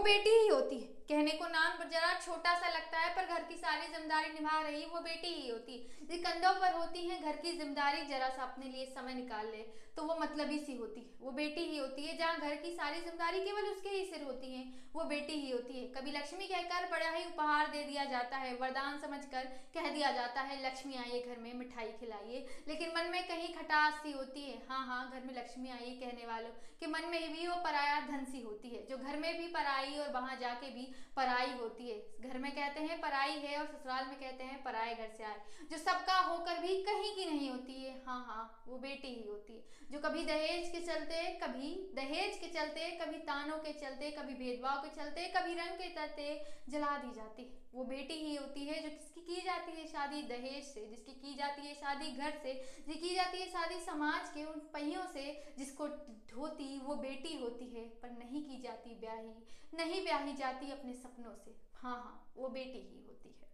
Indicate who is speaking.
Speaker 1: बेटी ही होती है। कहने को नाम जरा छोटा सा लगता है, पर घर की सारी ज़िम्मेदारी निभा रही वो बेटी ही होती। है कंधों पर होती है, घर की ज़िम्मेदारी जरा सा अपने लिए समय निकाल ले तो वो मतलब ही सी होती है। वो बेटी ही होती है, जहाँ घर की सारी ज़िम्मेदारी केवल उसके ही सिर होती है, वो बेटी ही होती है। कभी लक्ष्मी कहकर बड़ा ही उपहार दे दिया जाता है, वरदान समझकर कह दिया जाता है, लक्ष्मी आइए घर में मिठाई खिलाइए। लेकिन मन में कहीं खटास सी होती है हाँ हाँ घर में लक्ष्मी आइए कहने वालों, के मन में भी वो पराया धन सी होती है, जो घर में भी पराई और वहाँ जाके भी पराई होती है। घर में कहते हैं, पराई है, और ससुराल में कहते हैं, पराए घर से आए। जो सबका होकर भी कहीं की नहीं होती है। हाँ हाँ वो बेटी ही होती है। जो कभी दहेज के चलते, कभी दहेज के चलते, कभी तानों के चलते, कभी भेदभाव के चलते, कभी रंग के चलते जला दी जाती है। वो बेटी ही होती है, जो किसकी की जाती है शादी दहेज से, जिसकी की जाती है शादी घर से, जिसकी की जाती है शादी समाज के उन पहियों से जिसको धोती वो बेटी होती है, पर नहीं की जाती ब्याही, नहीं ब्याही जाती अपने सपनों से। हाँ हाँ वो बेटी ही होती है।